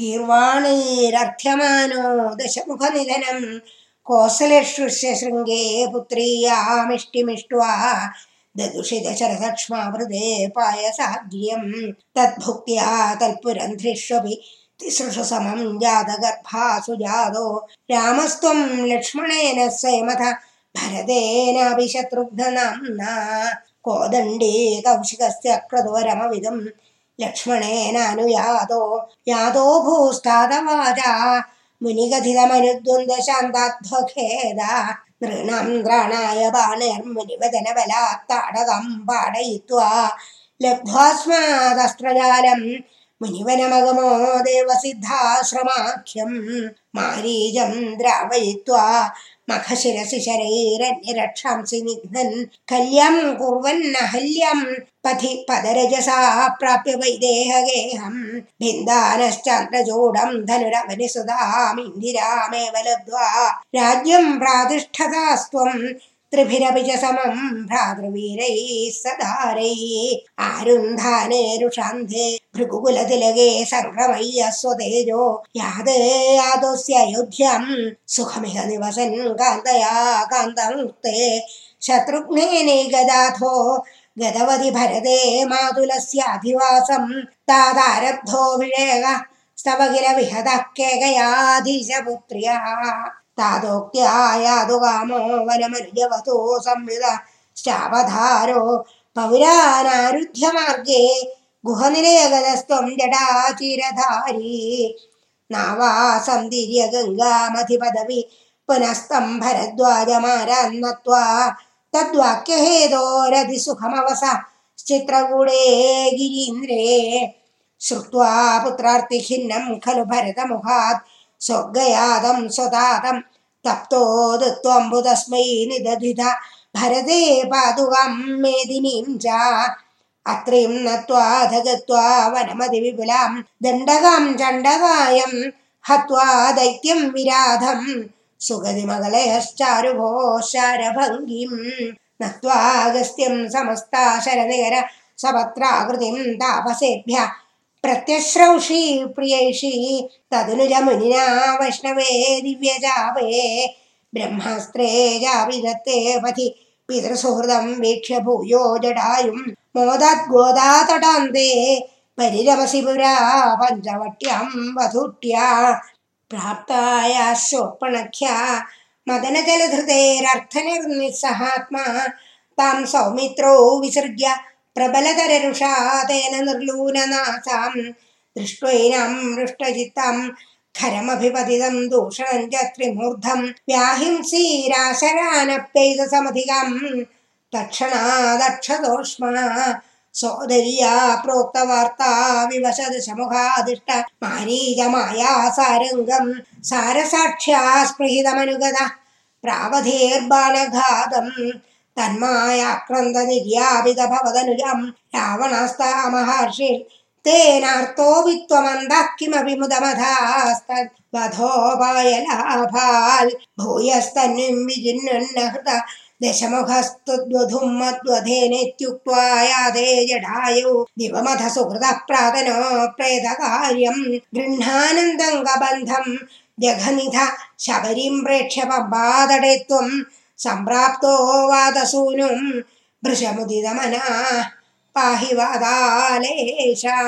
गीर्वाणैरर्थ्यमानो दशमुखनिधनं कोसलश्रुष्य शृङ्गे पुत्रीयामिष्टिमिष्ट्वा ददुषि दशरथक्ष्मावृते पायसाग्र्यं तद्भुक्त्या तत्पुरन्ध्रिष्वपि तिसृषु समं जातगर्भासु जातो रामस्त्वं लक्ष्मणेन स्वयमथ भरतेनापि शत्रुघ्ननाम्ना कोदण्डे कौशिकस्य लक्ष्मणेनानुयातो यातो ताडकं पाडयित्वा लब्ध्वास्मादस्त्रजालं मुनिवनमगमो देवसिद्धाश्रमाख्यं मारीजं द्रावयित्वा मखशिरसि शरैरन्यरक्षांसि निघ्नन् कल्यां कुर्वन्नहल्यं पथि पदरजसा प्राप्य वैदेहगेहं भिन्दानश्चान्द्रचूडं धनुरवनिसुधामिन्दिरामेव लब्ध्वा राज्यं प्रातिष्ठतास्त्वं त्रिभिरपि च समं भ्रातृवीरैः सदारैः आरुन्धानेरुषान्धे भृगुकुलतिलके सङ्क्रमय्य स्वतेजो यादे यादोऽस्ययोध्यां सुखमिह निवसन् कान्तया कान्तमुक्ते। शत्रुघ्नेनैकदाथो गतवति भरते मातुलस्याधिवासं तादारब्धो विवेकः स्तव किल विहतः केकयाधीशपुत्र्यः। तादोक्त्या यादुकामो वनमनुजवतो संविद। श्चावधारो पौरानारुध्य मार्गे गुहनिलयगतस्त्वं जटाचिरधारी। नावासन्तिर्य गङ्गामधिपदवि पुनस्तं भरद्वाजमारान्नत्वा चित्रकूटे गिरीन्द्रे। श्रुत्वा पुत्रार्तिखिन्नं खलु भरतमुखात् स्वर्गयादं स्वतातं तप्तो दत्त्वम्बुतस्मै निदधित। भरते पादुकां मेदिनीं च। अत्रिं नत्वाध गत्वा वनमधिविपुलां दण्डकां चण्डकायं हत्वा दैत्यं സുഗതിമകളയശ്ചാരുഭോ ശരഭംഗിം നത്വാഗസ്ത്യം സമസ്താശരനികര സപത്രാകൃതിം താപസേഭ്യ പ്രത്യശ്രൗഷി പ്രിയൈഷി തതുനുജ മുനിനാ വൈഷ്ണവേ ദിവ്യജാവേ ബ്രഹ്മാസ്ത്രേ ജാവിനത്തെ പഥി പിതൃസുഹൃതം വീക്ഷ്യ ഭൂയോ ജടായും മോദാത് ഗോദാതടാന്തേ പരിരമസി പുരാ പഞ്ചവട്ട്യം വധുട്ട്യ प्राप्ताया शोपणख्या मदनजलधृतेरर्थनिर्निस्सहात्मा तां सौमित्रो विसृज्य प्रबलतररुषा तेन निर्लूननासां दृष्ट्वैनां हृष्टचित्तं खरमभिपतितं दूषणं च त्रिमूर्धं व्याहिंसीराशरानप्यैतसमधिकं तत्क्षणादक्षतोष्मा प्रावधेर्बाणघातम् तन्मायाक्रन्दनिर्यापित भवदनुजं रावणास्ता महर्षि तेनार्तो वित्वमन्दः किमपि मुदमधास्तद्वधोपायलाभाल् भूयस्तन्निं विजिन्नहृत दशमुखस्तुद्वधुं मद्वधेनेत्युक्त्वा यादे जडायौ दिवमथ सुहृदः प्रातनो प्रेतकार्यं गृह्णानन्दं गबन्धं जघनिध शबरीं प्रेक्ष्य पम्बादडे त्वं सम्प्राप्तो वादसूनुं भृशमुदितमना पाहि वादालेशा